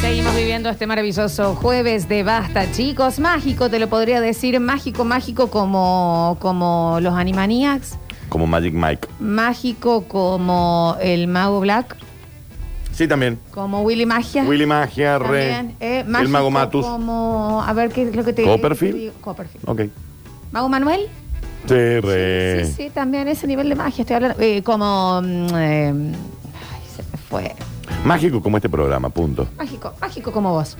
Seguimos viviendo este maravilloso jueves de basta, chicos. Mágico, te lo podría decir. Mágico, mágico como, como los Animaniacs. Como Magic Mike. Mágico como el Mago Black. Sí, también. Como Willy Magia. Willy Magia, Re. También, eh, el Mago Matus. Como, a ver, ¿qué es lo que te Copperfield. digo? Copperfield. Ok. ¿Mago Manuel? Sí, Re. Sí, sí, también ese nivel de magia estoy hablando. Eh, como. mm, eh, ay, se me fue. Mágico como este programa, punto. Mágico, mágico como vos.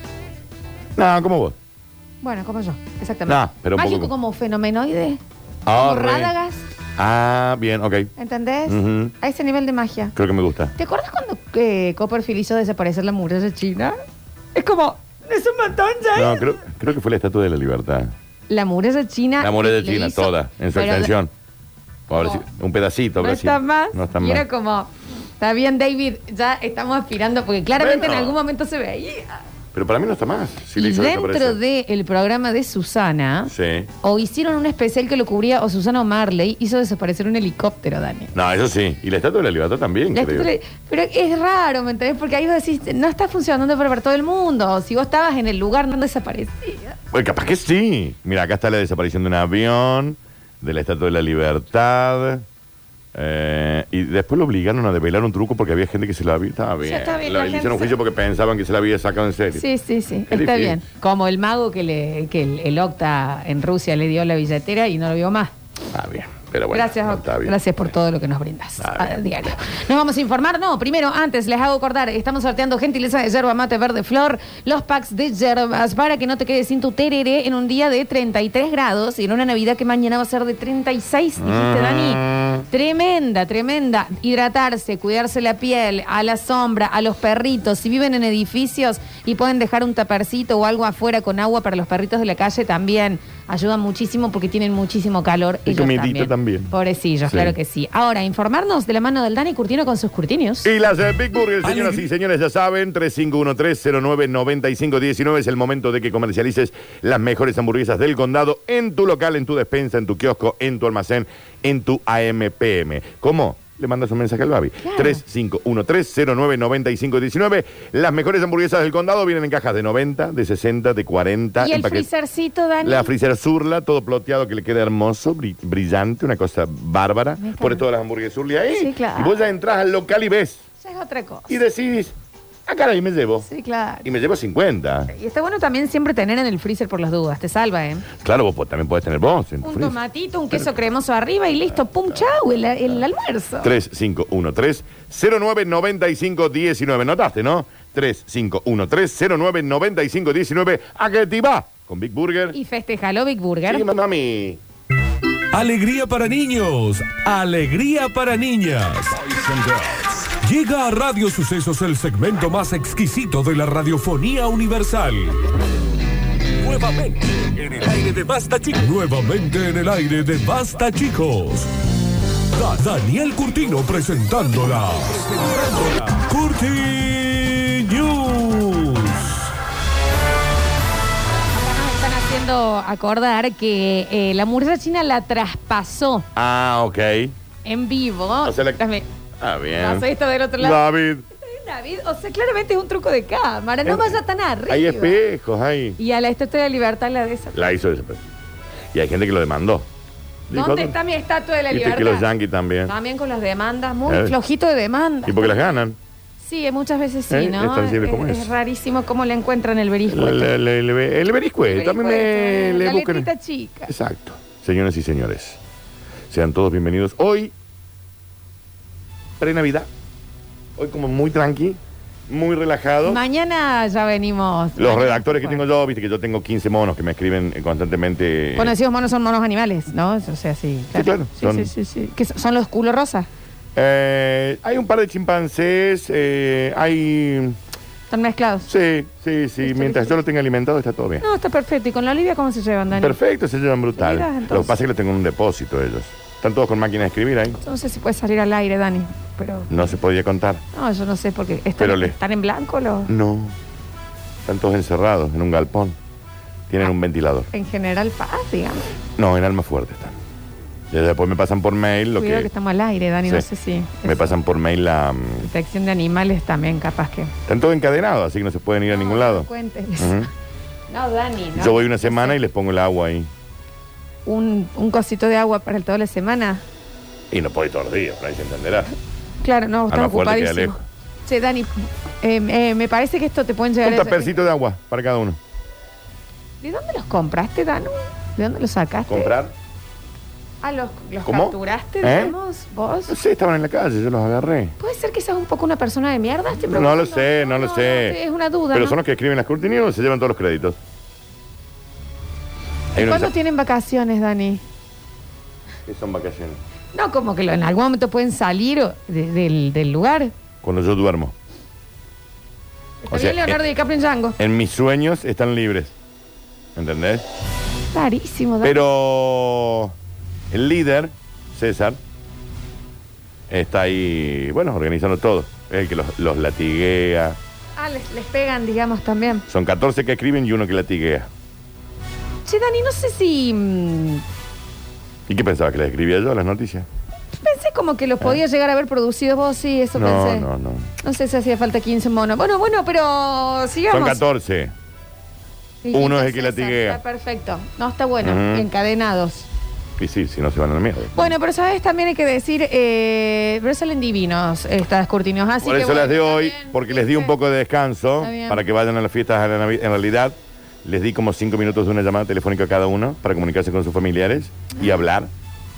No, como vos. Bueno, como yo, exactamente. No, pero un mágico poco- como fenomenoide. Ah, como re. Radagast, Ah, bien, ok. ¿entendés? Ujú. A ese nivel de magia. Creo que me gusta. ¿Te acuerdas cuando eh, Copperfield hizo desaparecer la muralla china? Es como. Es un montón ya. No, creo, creo que fue la Estatua de la Libertad. La muralla china. La muralla china, hizo, toda, en su pero extensión. Un pedacito, No está más. No está y más. era como. Está bien, David, ya estamos aspirando, porque claramente Bueno. en algún momento se veía. Pero para mí no está más. Y dentro del programa de Susana, Sí. o hicieron un especial que lo cubría, o Susana o Marley hizo desaparecer un helicóptero, Dani. No, eso sí. Y la Estatua de la Libertad también, La creo. pero es raro, ¿me entendés? Porque ahí vos decís, no está funcionando para, para todo el mundo. Si vos estabas en el lugar, no desaparecía. Bueno, capaz que sí. Mira, acá está la desaparición de un avión, de la Estatua de la Libertad. Eh, y después lo obligaron a develar un truco porque había gente que se la había. Estaba bien. está bien, Lo- la le gente hicieron se- juicio porque pensaban que se la había sacado en serio. Sí, sí, sí, Es está difícil. bien. Como el mago que, le, que el, el Octa en Rusia le dio la billetera y no lo vio más. Está bien. Pero bueno, Gracias, no, Octa. está bien. Gracias por todo lo que nos brindas a diario. Nos vamos a informar. No, primero, antes les hago acordar, estamos sorteando gentileza de yerba mate verde flor, los packs de yerbas para que no te quedes sin tu tereré en un día de 33 grados y en una Navidad que mañana va a ser de 36, dijiste, Mm. Dani. Tremenda, tremenda. Hidratarse, cuidarse la piel, a la sombra, a los perritos. Si viven en edificios y pueden dejar un tapercito o algo afuera con agua para los perritos de la calle, también ayudan muchísimo porque tienen muchísimo calor. Y ellos comidita también. Pobrecillos, Sí. claro que sí. Ahora, informarnos de la mano del Dani Curtino con sus curtinios. Y las eh, Big Burger, señoras y señores, ya saben, 3513-099519 es el momento de que comercialices las mejores hamburguesas del condado en tu local, en tu despensa, en tu kiosco, en tu almacén, en tu AMPM. ¿Cómo? Le mandas un mensaje al Babi. Claro. 3513-099519. Las mejores hamburguesas del condado vienen en cajas de 90, de 60, de 40. Y el freezercito, Dani. La freezer surla, todo ploteado que le queda hermoso, bri- brillante, una cosa bárbara. Me encanta. Pone todas las hamburguesas surly ahí. Sí, claro. Y vos ya entras al local y ves. Esa es otra cosa. Y decís, ah, caray, me llevo. Sí, claro. Y me llevo 50. Y está bueno también siempre tener en el freezer por las dudas. Te salva, ¿eh? Claro, vos también podés tener vos en Un freezer. tomatito, un queso cremoso arriba y listo. Pum, chau, el, el almuerzo. 3513-099519. ¿Notaste, no? 3513-099519. ¿A qué te va? Con Big Burger. Y festejalo, Big Burger. Sí, mami. Alegría para niños, alegría para niñas. Llega a Radio Sucesos el segmento más exquisito de la radiofonía universal. Nuevamente en el aire de Basta Chicos. Nuevamente en el aire de Basta Chicos. Da- Daniel Curtino presentándola. presentándola. Curti News. Nos están haciendo acordar que eh, la muralla china la traspasó Ah, ok. en vivo. O sea, la- Ah, bien. pasó esto del otro lado. David. David, o sea, claramente es un truco de cámara. No Eh, vaya tan arriba. Hay espejos, hay. Y a la Estatua de la Libertad la de esa. La hizo desaparecer. Y hay gente que lo demandó. Dijo, ¿Dónde está mi Estatua de la Viste Libertad? que los yankees también. También con las demandas, muy Eh. flojito de demanda. Y porque las ganan. Sí, muchas veces sí, Eh, ¿no? es tan simple es, como es. es rarísimo cómo le encuentran el berisco. El, el, el, el beriscue, también me le la buscan. letrita chica. Exacto. Señoras y señores, sean todos bienvenidos. Hoy, pre-Navidad. Hoy como muy tranqui, muy relajado. Mañana ya venimos. Los Mañana- redactores que bueno. tengo yo, viste que yo tengo 15 monos que me escriben eh, constantemente. Bueno, decimos monos son monos animales, ¿no? O sea, sí. claro, Sí, son- sí, sí, sí. ¿Qué son? ¿Son los culo rosa? Eh, hay un par de chimpancés, eh, hay... Están mezclados. Sí, sí, sí. Mientras yo lo tenga alimentado está todo bien. No, está perfecto. ¿Y con la Olivia cómo se llevan, Dani? Perfecto, se llevan brutal. Lo que pasa es que lo tengo en un depósito ellos. Están todos con máquina de escribir ahí. Yo No sé si puede salir al aire, Dani. Pero. No se podía contar. No, yo no sé porque están, Pero le- están en blanco los. No. Están todos encerrados en un galpón. Tienen un ventilador. En general, paz, digamos. No, en alma fuerte están. Y después me pasan por mail lo Cuidado que que... estamos al aire, Dani, no Sí. sé si... Me es pasan por mail la... mm, Protección de animales también, capaz que... Están todos encadenados, así que no se pueden ir a ningún No, lado. No, cuentes. Ujú. No, Dani, no. Yo voy una semana y les pongo el agua ahí. Un, un cosito de agua para toda la semana. Y no puedo ir todos los días, se entenderá. Claro, no, está más fuerte queda ocupadísimo. lejos. Che, Dani, eh, eh, me parece que esto te pueden llegar Un tapercito de agua para cada uno. ¿De dónde los compraste, Danu? ¿De dónde los sacaste? ¿Comprar? Ah, los, los ¿Cómo? capturaste, ¿Eh? digamos, vos. No sé, estaban en la calle, yo los agarré. ¿Puede ser que seas un poco una persona de mierda? Estoy No preguntando. lo sé, no lo sé. Es una duda, Pero ¿no? son los que escriben las Curti News, se llevan todos los créditos. Hay uno que ¿Cuándo tienen vacaciones, Dani? que son vacaciones. No, como que lo- en algún momento pueden salir o- de- del, del lugar. Cuando yo duermo. O sea, Leonardo eh, DiCaprio en Django. En mis sueños están libres. ¿Entendés? Rarísimo, Dani. Pero el líder, César, está ahí, bueno, organizando todo. Es el que los, los latiguea. Ah, les, les pegan, digamos, también. Son 14 que escriben y uno que latiguea. Che, Dani, no sé si... mm, ¿Y qué pensabas? ¿Que les escribía yo las noticias? pensé como que los podías llegar a haber producido vos, sí, eso. No, pensé. no, no. No sé si hacía falta 15 monos. Bueno, bueno, pero sigamos. Son 14. Dijiste, uno es el que César, latiguea. Está perfecto. No, está bueno. Ujú. Encadenados. Y sí, si no se van a la mierda. Bueno, pero sabes, también hay que decir, eh, pero salen divinos estas cortinas. Así Por que eso bueno, las de hoy, porque les di un ¿viste? poco de descanso Está bien. para que vayan a las fiestas de la Navi- En realidad, les di como cinco minutos de una llamada telefónica a cada uno para comunicarse con sus familiares y hablar.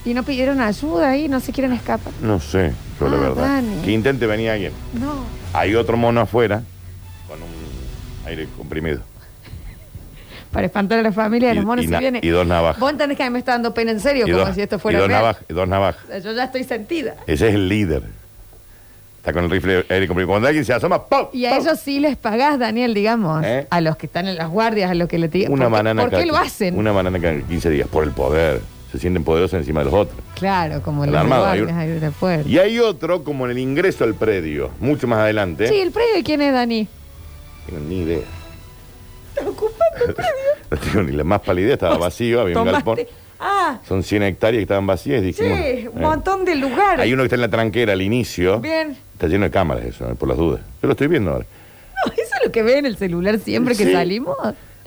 Y no pidieron ayuda ahí, no se quieren escapar. No sé, yo la Ah, verdad. Dani. Que intente venir alguien. No. Hay otro mono afuera con un aire comprimido. Para espantar a la familia de Y- los monos y se viene. y dos navajas. Vos entendés que a mí me está dando pena en serio, Y como si esto y fuera dos real. navajas. Y dos navajas. O sea, Yo ya estoy sentida. Ese es el líder. Está con el rifle aire comprimido. Cuando alguien se asoma, ¡pum! Y a ¡pum! ellos sí les pagás, Daniel, digamos. ¿Eh? A los que están en las guardias, a los que le tiran. Una ¿Por qué- banana ¿Por qué cada- lo hacen? Una banana cada 15 días. Por el poder. Se sienten poderosos encima de los otros. Claro, como El los hay un-. Y hay otro como en el ingreso al predio, mucho más adelante. Sí, el predio de quién es, Dani. No tengo ni idea. Está ocupando el predio. No tengo ni la más pálida idea, estaba vacío, había un galpón. Ah, Son 100 hectáreas que estaban vacías y sí, dijimos... un eh, montón de lugares. Hay uno que está en la tranquera al inicio. Bien. Está lleno de cámaras eso, eh, por las dudas. Yo lo estoy viendo ahora. No, eso es lo que ve en el celular siempre que salimos.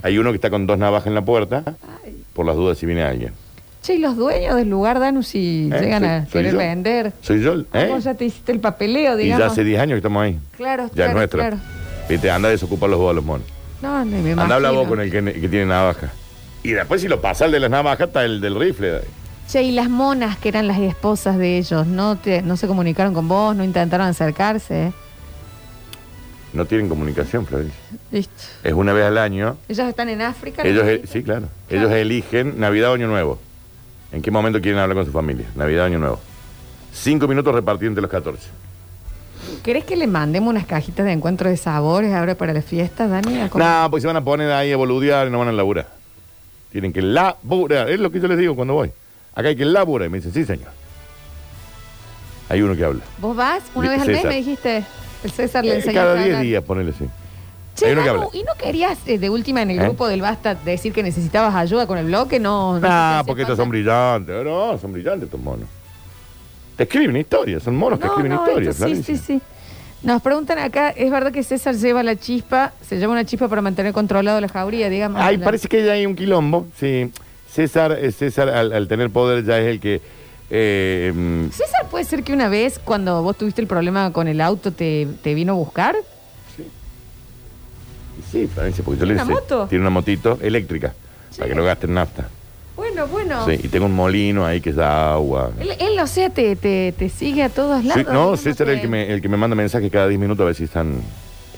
Hay uno que está con dos navajas en la puerta, Ay. por las dudas si viene alguien. Che, y los dueños del lugar, Danu, si ¿Eh? llegan Soy- a querer yo. vender. Soy yo, ¿eh? Ya te hiciste el papeleo, Y digamos. ya hace 10 años que estamos ahí. Claro, Ya claro, es nuestro. claro. Viste, anda a desocupar los bolos, monos. No, no me Anda a hablar imagino. vos con el que, que tiene navaja. Y después si lo pasa el de las navajas, está el del rifle. Che, y las monas que eran las esposas de ellos, ¿no, te, no se comunicaron con vos? ¿No intentaron acercarse? No tienen comunicación, Florencia. Listo. Es una vez al año. ¿Ellos están en África? Ellos, el- sí, claro. Ellos eligen Navidad o Año Nuevo. ¿En qué momento quieren hablar con su familia? Navidad o Año Nuevo. Cinco minutos repartidos entre los 14. ¿Querés que le mandemos unas cajitas de encuentro de sabores ahora para la fiesta, Dani? No, pues se van a poner ahí a boludear y no van a laburar. Tienen que laburar. Es lo que yo les digo cuando voy. Acá hay que laburar. Y me dicen, sí, señor. Hay uno que habla. ¿Vos vas una vez al mes, César. me dijiste? El César le Eh, enseñó cada a 10 hablar. días, ponele así. Che, Hay uno que Danu, habla. ¿y no querías eh, de última en el ¿Eh? grupo del Basta decir que necesitabas ayuda con el bloque? No, no Ah, porque estos son brillantes. No, son brillantes estos monos. Te escriben historias, son monos que escriben historias. sí, Florencia. sí, sí. Nos preguntan acá, ¿es verdad que César lleva la chispa, se lleva una chispa para mantener controlado la jauría, digamos? Ay, La- parece que ya hay un quilombo. Sí. César, eh, César al, al tener poder ya es el que. eh, mm, César, ¿puede ser que una vez cuando vos tuviste el problema con el auto te, te vino a buscar? sí, Florencia, porque yo le ¿Una moto? Tiene una motito eléctrica para que no gasten nafta. Bueno, bueno. Sí, y tengo un molino ahí que da agua. Él, él, o sea, te, te, te sigue a todos lados. Sí, no, ¿Cómo César es el que, me, el que me manda mensajes cada 10 minutos a ver si están.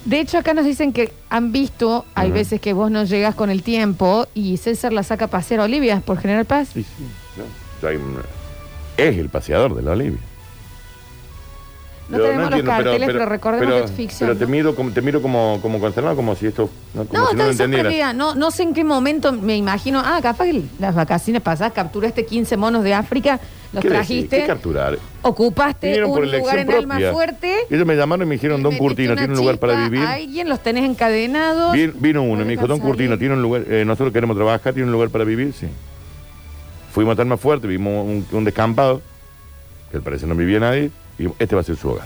De hecho, acá nos dicen que han visto, hay veces que vos no llegas con el tiempo y César la saca a pasear a Olivia por General Paz. Sí, sí. no, es el paseador de la Olivia. No Yo tenemos los carteles, pero recordemos pero- que es ficción, Pero te ¿no? miro, como, te miro como, como consternado, como si esto. No, como No, si no lo sorprendida. No, no sé en qué momento me imagino. Ah, capaz que las vacaciones pasadas capturaste 15 monos de África, los ¿Qué decís? trajiste, ¿Qué capturar? ocupaste un lugar en elección Alma propia. Fuerte. Ellos me llamaron y me dijeron, Don Curtino, ¿tiene un lugar para vivir? a alguien los tenés encadenados. Vin- vino uno No y me dijo, Don Curtino. ¿tiene un lugar? eh, nosotros queremos trabajar, ¿tiene un lugar para vivir? Sí. Fuimos tan más fuerte, vimos un, un descampado, que al parecer no vivía nadie, y este va a ser su hogar.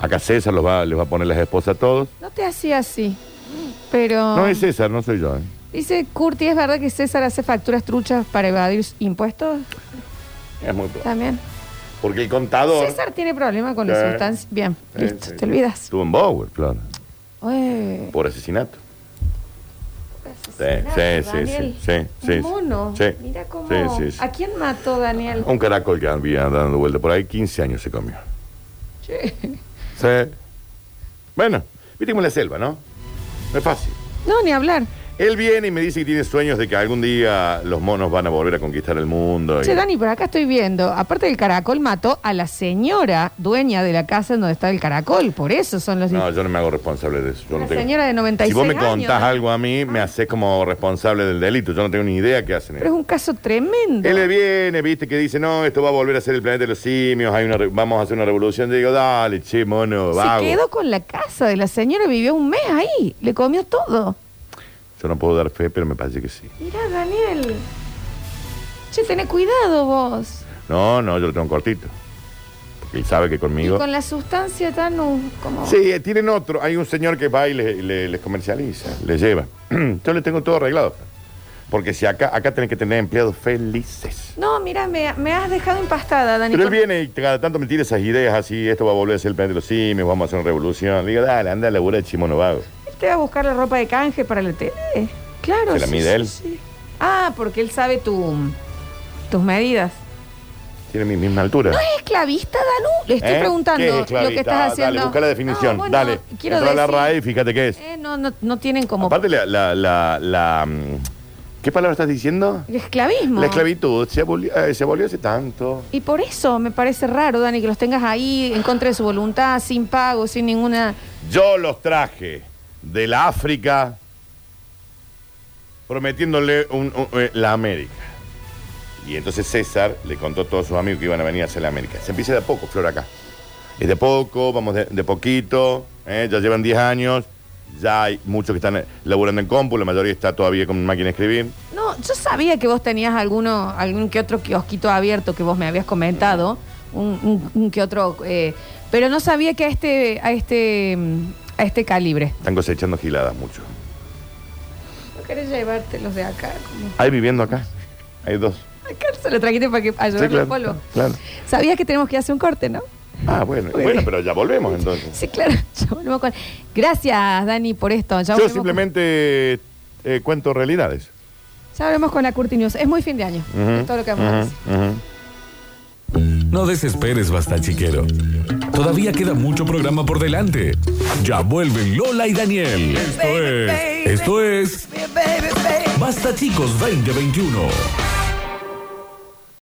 Acá César los va, les va a poner las esposas a todos. No te hacía así. Pero. No es César, no soy yo. ¿eh? Dice Curti, ¿es verdad que César hace facturas truchas para evadir impuestos? Es muy probable. También. Porque el contador César tiene problema con Sí. la sustancia. Bien, listo, te olvidas. estuvo en Bower, Ué, por asesinato. Sí, sí, sí, sí, sí, sí, mono. sí. Mira cómo. Sí, sí, sí. ¿A quién mató Daniel? Un caracol que había dando vuelta por ahí, 15 años se comió. Che. Sí. Bueno, viste como la selva, ¿no? No es fácil. No, ni hablar. Él viene y me dice que tiene sueños de que algún día los monos van a volver a conquistar el mundo. y- Che, Dani, por acá estoy viendo. Aparte del caracol, mató a la señora dueña de la casa en donde está el caracol. Por eso son los. No, yo no me hago responsable de eso. Yo Una no tengo- señora de 96 Si vos me contás algo a mí, me haces como responsable del delito. Yo no tengo ni idea qué hacen. Pero es un caso tremendo. Él le viene, viste, que dice, no, esto va a volver a ser el planeta de los simios, hay una re- vamos a hacer una revolución. Yo digo, dale, che, mono, Se vago. quedó con la casa de la señora, vivió un mes ahí. Le comió todo. Yo no puedo dar fe, pero me parece que sí. Mirá, Daniel. Che, tené cuidado vos. No, no, yo lo tengo cortito. Porque él sabe que Y conmigo... con la sustancia tan uh, como. Sí, eh, tienen otro. Hay un señor que va y le- le- les comercializa, les lleva. Yo le tengo todo arreglado. Porque si acá, acá tenés que tener empleados felices. No, mira, me, me has dejado empastada, Dani. Pero él viene y cada tanto me tira esas ideas así, esto va a volver a ser el planeta de los simios, vamos a hacer una revolución. Le digo, dale, anda a laburar de chimono vago. Te va a buscar la ropa de canje para la tele. Claro. ¿Se la sí, mide sí, él? sí. Ah, porque él sabe tu, tus medidas. Tiene mi misma altura. ¿No es esclavista, Danu? Le estoy ¿Eh? preguntando ¿Qué es lo esclavista? que estás haciendo. Dale, busca la definición. No, bueno, dale. Quiero Entra a la decir, RAE y fíjate qué es. eh, no, no, no tienen como Aparte, la, la, la, la, mm, ¿qué palabra estás diciendo? esclavismo. La esclavitud se abolió, eh, se abolió hace tanto. Y por eso me parece raro, Dani, que los tengas ahí en contra de su voluntad, sin pago, sin ninguna... Yo los traje de la África prometiéndole eh, la América. Y entonces César le contó a todos sus amigos que iban a venir a hacer la América. Se empieza de poco, Flor, acá. Es de poco, vamos de, poquito, ¿eh? ya llevan 10 años, ya hay muchos que están eh, laburando en compu, la mayoría está todavía con máquina de escribir. No, yo sabía que vos tenías alguno, algún que otro kiosquito abierto que vos me habías comentado, un, que otro, eh, pero no sabía que a este, este, mm, a este calibre. Están cosechando giladas mucho. ¿No querés llevártelos de acá? Como- ¿Hay viviendo acá? Hay dos. Acá se lo trajiste para que ayudar Sí, el claro, polvo. claro. Sabías que tenemos que hacer un corte, ¿no? Ah, bueno, Muy bueno, bien. pero ya volvemos entonces. Sí, claro. Ya volvemos con- Gracias, Dani, por esto. Ya Yo volvemos simplemente eh, cuento realidades. Con, ya volvemos con la Curti News. Es muy fin de año. Ujú, Es todo lo que vamos a ujú, decir. ujú. No desesperes, basta chiquero. Todavía queda mucho programa por delante. Ya vuelven Lola y Daniel. Esto es. Esto es. Basta chicos 2021.